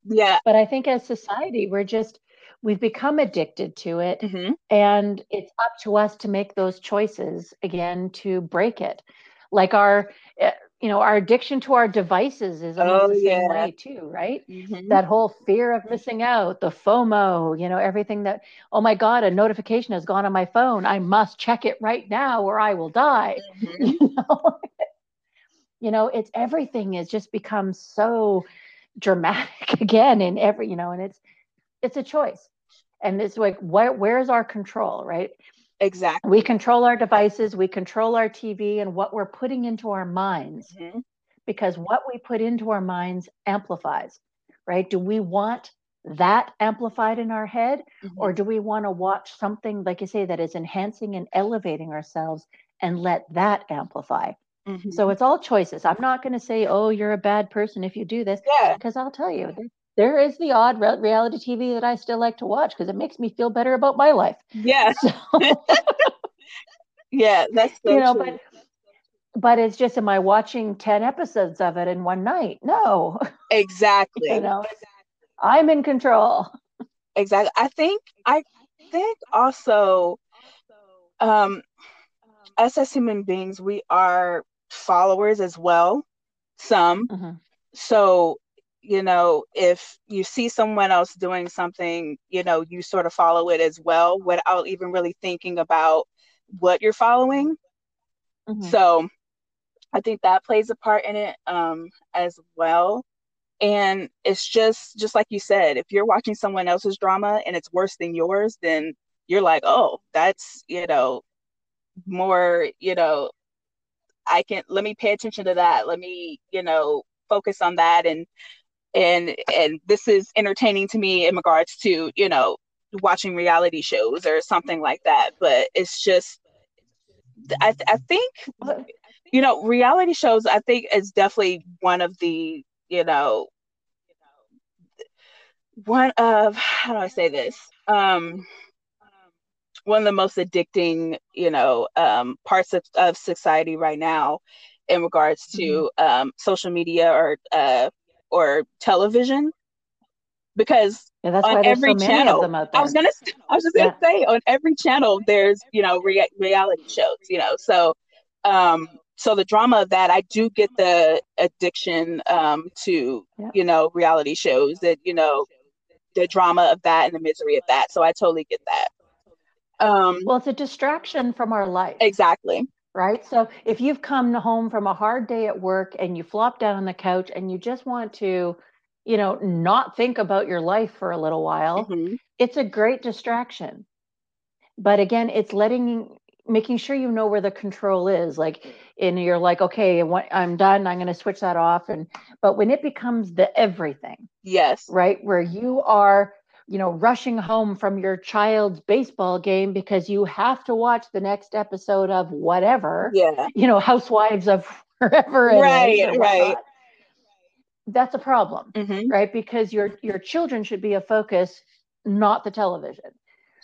Yeah. But i think as society we're just we've become addicted to it mm-hmm. and it's up to us to make those choices again to break it. Like our eh, you know our addiction to our devices is almost oh, the same yeah. way too right mm-hmm. that whole fear of missing out the fomo you know everything that oh my god a notification has gone on my phone i must check it right now or i will die [laughs] mm-hmm. you know you know it's everything has just become so dramatic [laughs] again in every you know and it's it's a choice and it's like where where's our control right Exactly. We control our devices, we control our TV and what we're putting into our minds. Mm-hmm. Because what we put into our minds amplifies, right? Do we want that amplified in our head mm-hmm. or do we want to watch something like you say that is enhancing and elevating ourselves and let that amplify? Mm-hmm. So it's all choices. I'm not going to say, "Oh, you're a bad person if you do this," yeah. because I'll tell you, there is the odd re- reality TV that I still like to watch because it makes me feel better about my life. Yeah. So, [laughs] yeah, that's [laughs] so you know, true. but but it's just am I watching 10 episodes of it in one night? No. [laughs] Exactly. you know, I'm in control. Exactly. I think I think also um us as human beings, we are followers as well. Some. Mm-hmm. So, you know, if you see someone else doing something, you know, you sort of follow it as well without even really thinking about what you're following. Mm-hmm. So I think that plays a part in it um, as well. And it's just just like you said, if you're watching someone else's drama and it's worse than yours, then you're like, oh, that's you know more you know I can let me pay attention to that. Let me you know focus on that and and and this is entertaining to me in regards to you know watching reality shows or something like that. But it's just I I think you know, reality shows, I think, is definitely one of the, you know, one of how do I say this? Um, one of the most addicting, you know, um, parts of, of society right now in regards to mm-hmm. um, social media or uh, or television because yeah, on every so channel I was gonna I was just gonna yeah. say on every channel there's you know rea- reality shows you know so um so the drama of that i do get the addiction um, to yeah. you know reality shows that you know the drama of that and the misery of that so i totally get that um, well it's a distraction from our life exactly right? So if you've come home from a hard day at work and you flop down on the couch and you just want to you know not think about your life for a little while mm-hmm. it's a great distraction. But again it's letting making sure you know where the control is like and you're like okay i'm done i'm going to switch that off and but when it becomes the everything yes. right? Where you are you know rushing home from your child's baseball game because you have to watch the next episode of whatever yeah. you know housewives of [laughs] wherever right right. that's a problem mm-hmm. right? Because your your children should be a focus not the television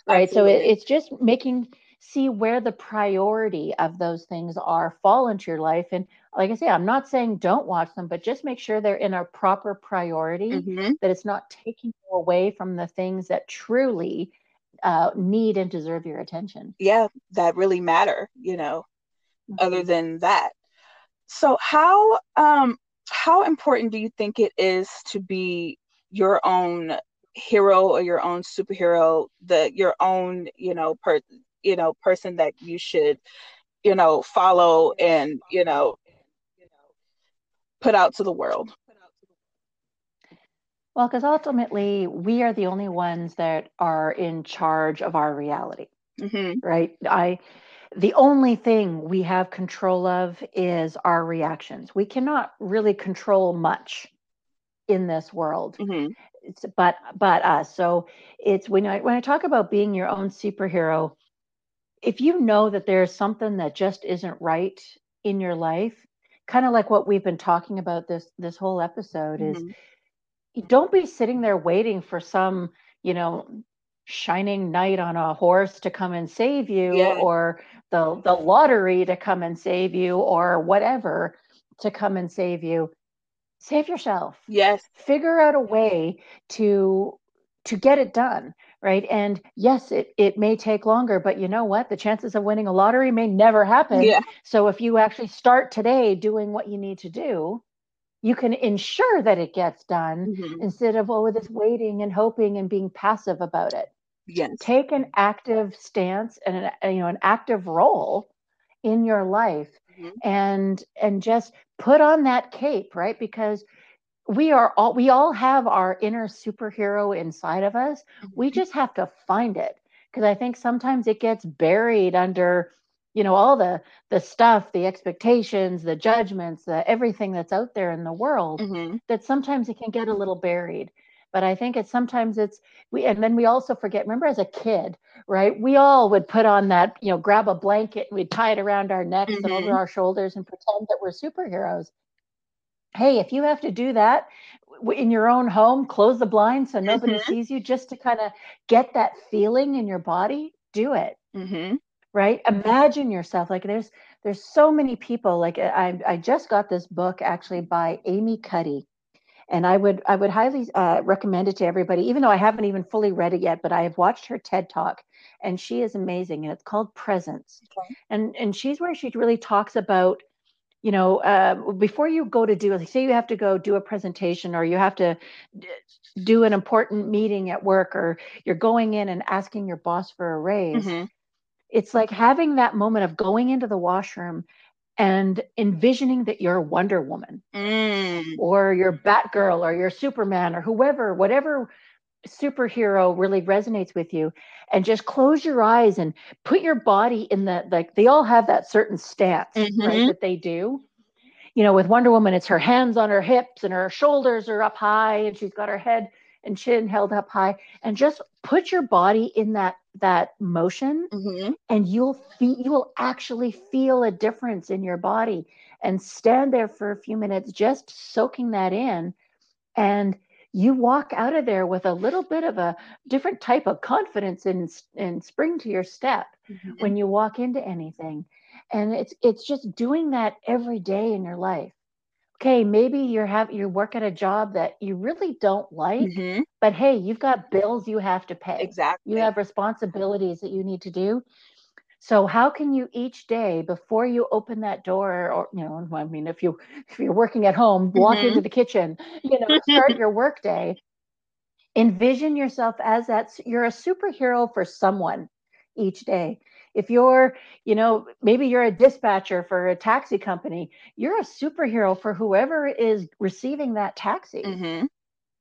right? Absolutely. so it, it's just making see where the priority of those things are fall into your life and like i say i'm not saying don't watch them but just make sure they're in a proper priority mm-hmm. that it's not taking you away from the things that truly uh, need and deserve your attention yeah that really matter you know mm-hmm. other than that so how um how important do you think it is to be your own hero or your own superhero the your own you know per you know person that you should you know follow and you know put out to the world. Well because ultimately we are the only ones that are in charge of our reality mm-hmm. right? I the only thing we have control of is our reactions. We cannot really control much in this world. Mm-hmm. but but us. So it's when i when i talk about being your own superhero if you know that there's something that just isn't right in your life, kind of like what we've been talking about this this whole episode mm-hmm. is don't be sitting there waiting for some, you know, shining knight on a horse to come and save you yeah. or the the lottery to come and save you or whatever to come and save you. Save yourself. Yes. Figure out a way to to get it done right and yes it, it may take longer but you know what the chances of winning a lottery may never happen yeah. so if you actually start today doing what you need to do you can ensure that it gets done mm-hmm. instead of oh this waiting and hoping and being passive about it yes take an active stance and an, you know an active role in your life mm-hmm. and and just put on that cape right because we are all we all have our inner superhero inside of us we mm-hmm. just have to find it because i think sometimes it gets buried under you know all the the stuff the expectations the judgments the everything that's out there in the world mm-hmm. that sometimes it can get a little buried but i think it's sometimes it's we and then we also forget remember as a kid right we all would put on that you know grab a blanket and we'd tie it around our necks mm-hmm. and over mm-hmm. our shoulders and pretend that we're superheroes hey, if you have to do that, in your own home, close the blinds so nobody mm-hmm. sees you just to kind of get that feeling in your body, do it. Mm-hmm. Right? Imagine yourself like there's there's so many people like I I just got this book actually by Amy Cuddy and I would I would highly uh, recommend it to everybody, even though I haven't even fully read it yet. But I have watched her TED talk, and she is amazing, and it's called Presence, okay. and and she's where she really talks about, you know, uh, before you go to do, like, say you have to go do a presentation, or you have to do an important meeting at work, or you're going in and asking your boss for a raise. Mm-hmm. It's like having that moment of going into the washroom and envisioning that you're Wonder Woman mm. or you're Batgirl or you're Superman or whoever, whatever superhero really resonates with you and just close your eyes and put your body in the like they all have that certain stance mm-hmm. right that they do you know with wonder woman it's her hands on her hips and her shoulders are up high and she's got her head and chin held up high and just put your body in that that motion mm-hmm. and you'll feel you will actually feel a difference in your body and stand there for a few minutes just soaking that in and you walk out of there with a little bit of a different type of confidence and, and spring to your step mm-hmm. when you walk into anything and it's it's just doing that every day in your life okay, maybe you're have you work at a job that you really don't like, mm-hmm. but hey, you've got bills you have to pay. Exactly. You have responsibilities that you need to do. So how can you each day before you open that door or you know, I mean if you if you're working at home, walk mm-hmm. into the kitchen, you know, start [laughs] your work day, envision yourself as that you're a superhero for someone each day if you're you know maybe you're a dispatcher for a taxi company you're a superhero for whoever is receiving that taxi mm-hmm.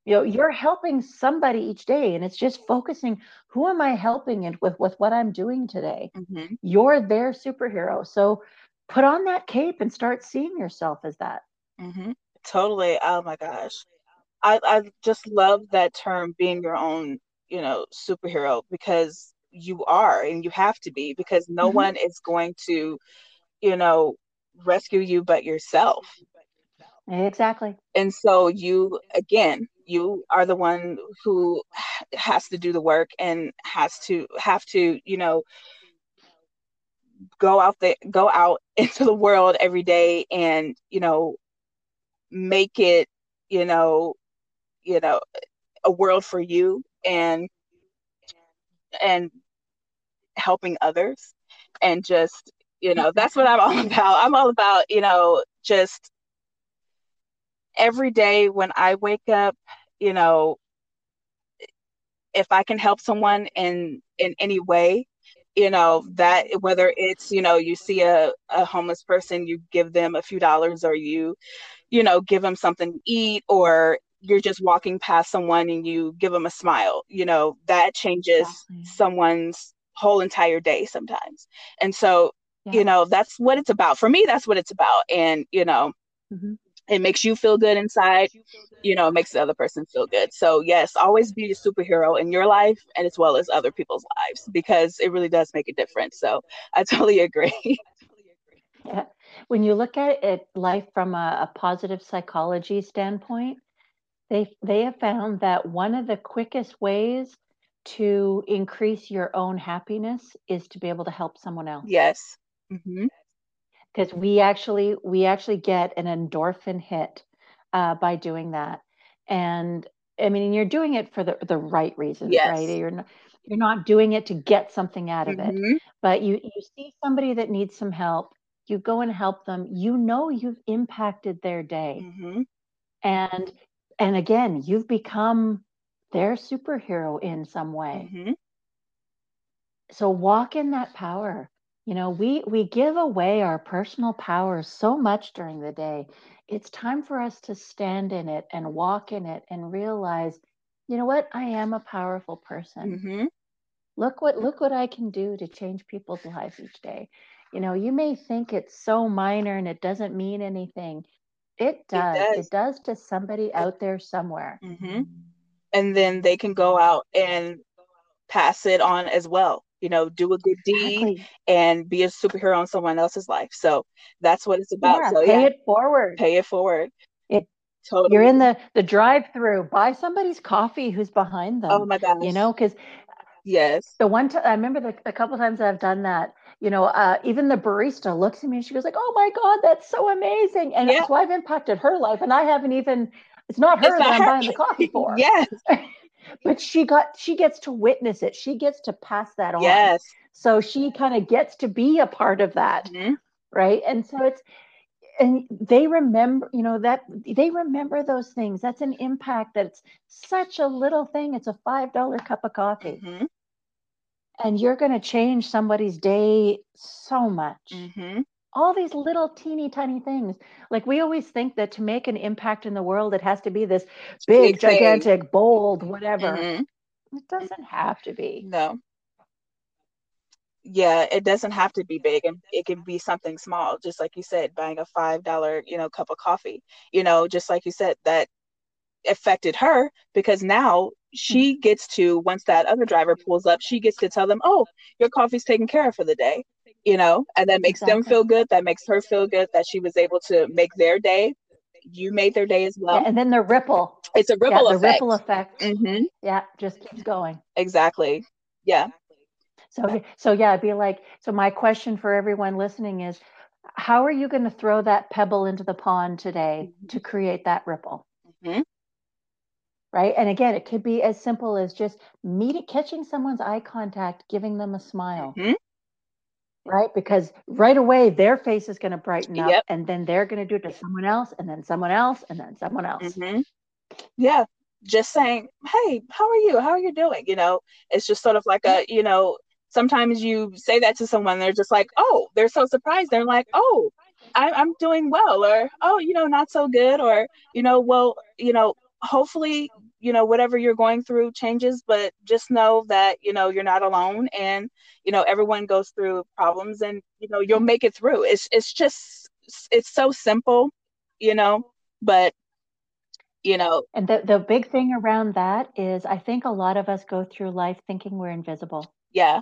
You know you're helping somebody each day and it's just focusing who am i helping and with with what i'm doing today? Mm-hmm. you're their superhero. So put on that cape and start seeing yourself as that. Mm-hmm. totally. Oh my gosh. I, I just love that term being your own you know superhero because you are and you have to be because no mm-hmm. one is going to you know rescue you but yourself. Exactly. And so you again you are the one who has to do the work and has to have to you know go out there go out [laughs] into the world every day and you know make it you know you know a world for you and and helping others and just you know that's what i'm all [laughs] about. I'm all about you know just every day when i wake up you know if i can help someone in in any way you know that whether it's you know you see a, a homeless person you give them a few dollars or you you know give them something to eat or you're just walking past someone and you give them a smile you know that changes exactly. someone's whole entire day sometimes. And so, yeah. you know, that's what it's about. For me, that's what it's about. And, you know, mm-hmm. It makes you feel good inside, you know, it makes the other person feel good. So, yes, always be a superhero in your life and as well as other people's lives because it really does make a difference. So, I [laughs] totally agree. yeah. [laughs] When you look at it, life from a, a positive psychology standpoint, they they have found that one of the quickest ways to increase your own happiness is to be able to help someone else. Yes. Mm-hmm. Because we actually we actually get an endorphin hit uh, by doing that, and I mean you're doing it for the the right reasons, yes. right? You're not you're not doing it to get something out of mm-hmm. it, but you you see somebody that needs some help, you go and help them. You know you've impacted their day, mm-hmm. and and again you've become their superhero in some way. Mm-hmm. So walk in that power. You know, we we give away our personal power so much during the day. It's time for us to stand in it and walk in it and realize, you know what? I am a powerful person. Mm-hmm. Look what look what I can do to change people's lives each day. You know, you may think it's so minor and it doesn't mean anything. It does. It does, it does to somebody out there somewhere. Mm-hmm and then they can go out and pass it on as well you know do a good deed exactly. and be a superhero in someone else's life so that's what it's about yeah, so pay yeah, it forward pay it forward it totally. You're in the the drive-through. Buy somebody's coffee who's behind them. Oh my gosh. You know, because yes. The one time I remember the, the couple times I've done that. You know, uh, even the barista looks at me and she goes like, "Oh my god, that's so amazing!" And yeah. so I've impacted her life, and I haven't even. It's not her it's that I'm her. buying the coffee [laughs] for. yes. [laughs] but she got she gets to witness it. She gets to pass that on. Yes. So she kind of gets to be a part of that. Mm-hmm. Right. And so it's and they remember you know that they remember those things that's an impact that's such a little thing it's a five dollar cup of coffee mm-hmm. and you're going to change somebody's day so much mm-hmm. All these little teeny tiny things like we always think that to make an impact in the world it has to be this big, big gigantic bold whatever mm-hmm. it doesn't have to be no yeah, it doesn't have to be big and it can be something small, just like you said, buying a five dollar, you know, cup of coffee. You know, just like you said, that affected her because now she mm-hmm. gets to once that other driver pulls up, she gets to tell them, Oh, your coffee's taken care of for the day, you know, and that makes exactly. them feel good. That makes her feel good that she was able to make their day. You made their day as well. Yeah, and then the ripple. It's a ripple yeah, effect. The ripple effect. Mm-hmm. Yeah, just keeps going. Exactly. Yeah. So, so yeah, it'd be like, so my question for everyone listening is, how are you going to throw that pebble into the pond today mm-hmm. to create that ripple? Mm-hmm. Right. And again, it could be as simple as just meeting, catching someone's eye contact, giving them a smile. Mm-hmm. Right. Because right away, their face is going to brighten up yep. and then they're going to do it to someone else and then someone else and then someone else. Mm-hmm. Yeah. Just saying, hey, how are you? How are you doing? You know, it's just sort of like a, you know, sometimes you say that to someone, they're just like, oh, they're so surprised. They're like, oh, I, I'm doing well, or oh, you know, not so good, or you know, well, you know, hopefully, you know, whatever you're going through changes, but just know that you know you're not alone, and you know, everyone goes through problems, and you know, you'll make it through. It's it's just it's so simple, you know, but you know and the, the big thing around that is i think a lot of us go through life thinking we're invisible yeah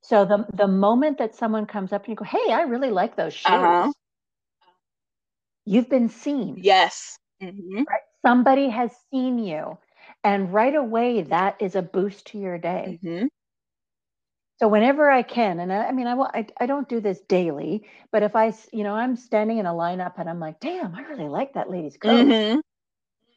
so the the moment that someone comes up and you go, "Hey, I really like those shoes," uh-huh. you've been seen. Yes. Mm-hmm. Right? Somebody has seen you, and right away that is a boost to your day. Mm-hmm. So whenever I can, and I, I mean, I, I I don't do this daily, but if I, you know, I'm standing in a lineup and I'm like, "Damn, I really like that lady's coat," mm-hmm.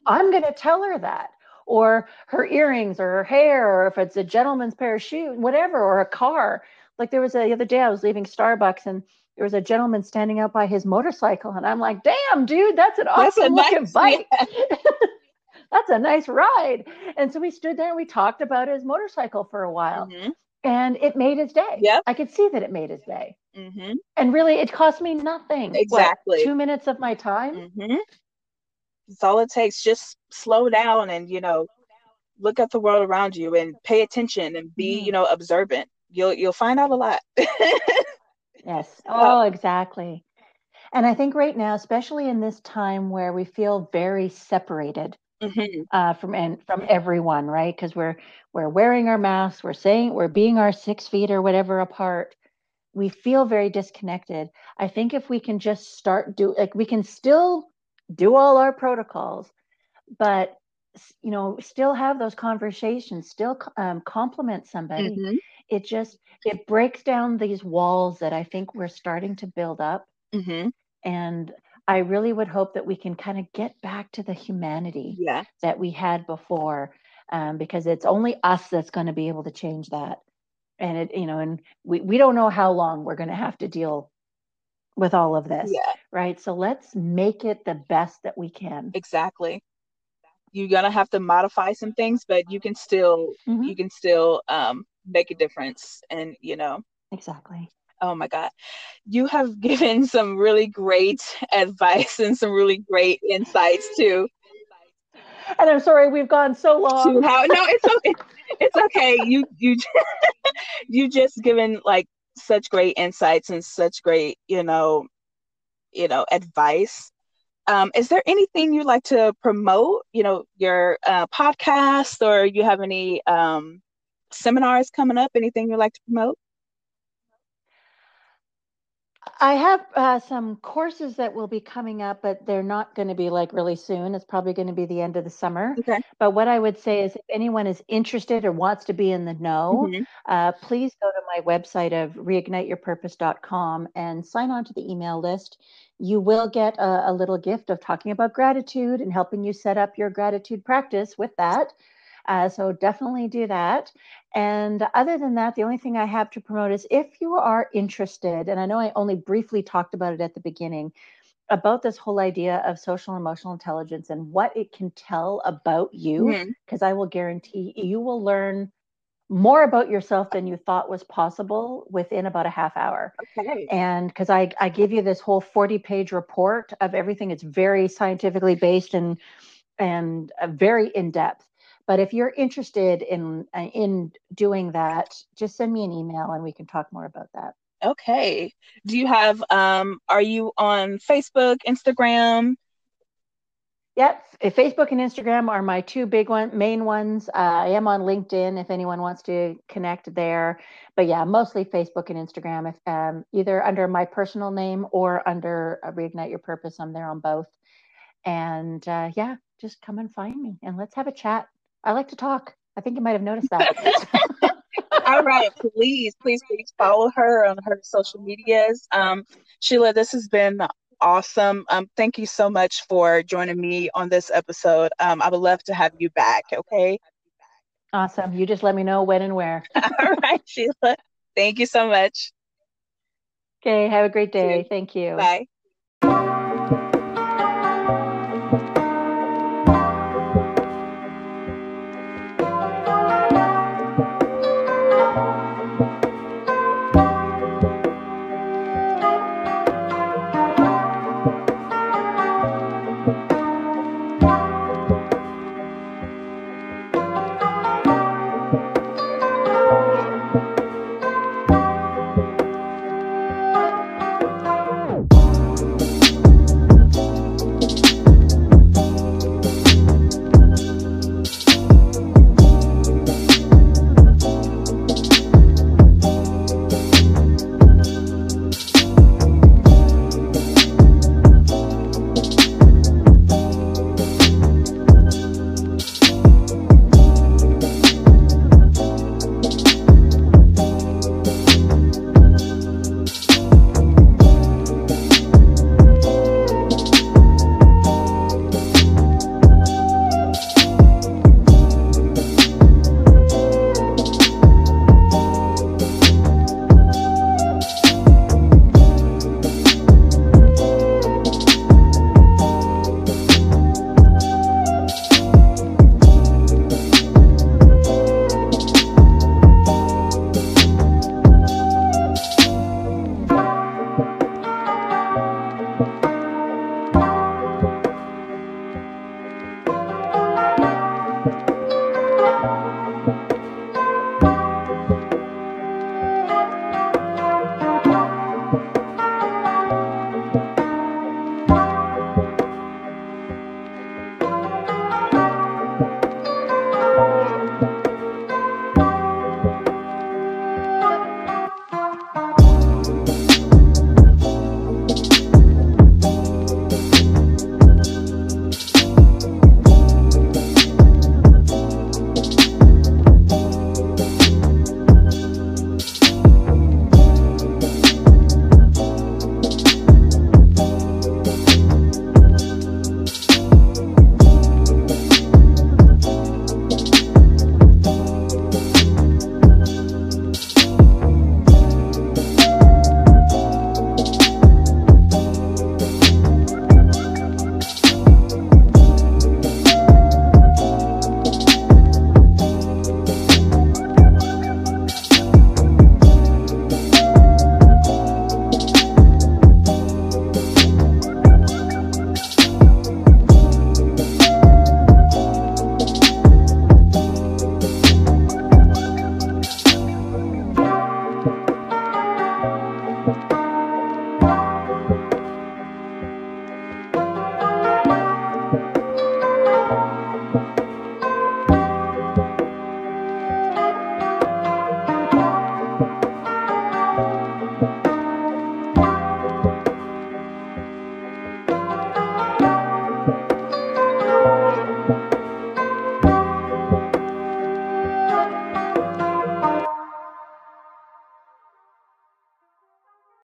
I'm going to tell her that or her earrings or her hair or if it's a gentleman's pair of shoes whatever or a car like there was a, the other day i was leaving starbucks and there was a gentleman standing out by his motorcycle and i'm like damn dude that's an awesome that's looking nice, bike yeah. [laughs] that's a nice ride and so we stood there and we talked about his motorcycle for a while mm-hmm. and it made his day yeah i could see that it made his day mm-hmm. and really it cost me nothing exactly what, two minutes of my time mm-hmm. It's all it takes. Just slow down and, you know, look at the world around you and pay attention and be, you mm. know, observant. You'll you'll find out a lot. [laughs] yes. Oh, exactly. And I think right now, especially in this time where we feel very separated mm-hmm. uh, from and from everyone, right? Because we're we're wearing our masks, we're saying we're being our six feet or whatever apart. We feel very disconnected. I think if we can just start do like we can still do all our protocols, but you know, still have those conversations, still um, compliment somebody. Mm-hmm. It just it breaks down these walls that I think we're starting to build up, mm-hmm. and I really would hope that we can kind of get back to the humanity yeah. that we had before, um, because it's only us that's going to be able to change that. And it, you know, and we, we don't know how long we're going to have to deal with all of this. Yeah. Right. So let's make it the best that we can. Exactly. You're gonna have to modify some things, but you can still mm-hmm. you can still um make a difference and you know exactly. Oh my God. You have [laughs] given some really great advice and some really great insights too. And I'm sorry we've gone so long. How, no, it's okay. it's [laughs] okay. You you [laughs] you just given like such great insights and such great, you know, you know, advice. Um, is there anything you'd like to promote? You know, your uh, podcast, or you have any um, seminars coming up? Anything you'd like to promote? I have uh, some courses that will be coming up, but they're not going to be like really soon. It's probably going to be the end of the summer. Okay. But what I would say is if anyone is interested or wants to be in the know, Mhm. uh, please go to my website of reigniteyourpurpose.com and sign on to the email list. You will get a, a little gift of talking about gratitude and helping you set up your gratitude practice with that. Uh, so definitely do that. And other than that, the only thing I have to promote is if you are interested, and I know I only briefly talked about it at the beginning, about this whole idea of social emotional intelligence and what it can tell about you, because I will guarantee you will learn more about yourself than you thought was possible within about a half hour Okay. and because I, I give you this whole 40 page report of everything it's very scientifically based and and uh, very in depth but if you're interested in uh, in doing that just send me an email and we can talk more about that Okay. Do you have um are you on Facebook, Instagram? Yep, Facebook and Instagram are my two big one main ones. Uh, I am on LinkedIn if anyone wants to connect there, but yeah, mostly Facebook and Instagram. If um, either under my personal name or under uh, Reignite Your Purpose, I'm there on both. And uh, yeah, just come and find me and let's have a chat. I like to talk. I think you might have noticed that. [laughs] All right, please, please, please follow her on her social medias. Um, Sheila, this has been awesome. Um, thank you so much for joining me on this episode. Um, I would love to have you back. Okay. awesome. You just let me know when and where. [laughs] All right, Sheila. Thank you so much. Okay, have a great day. Thank you. Bye.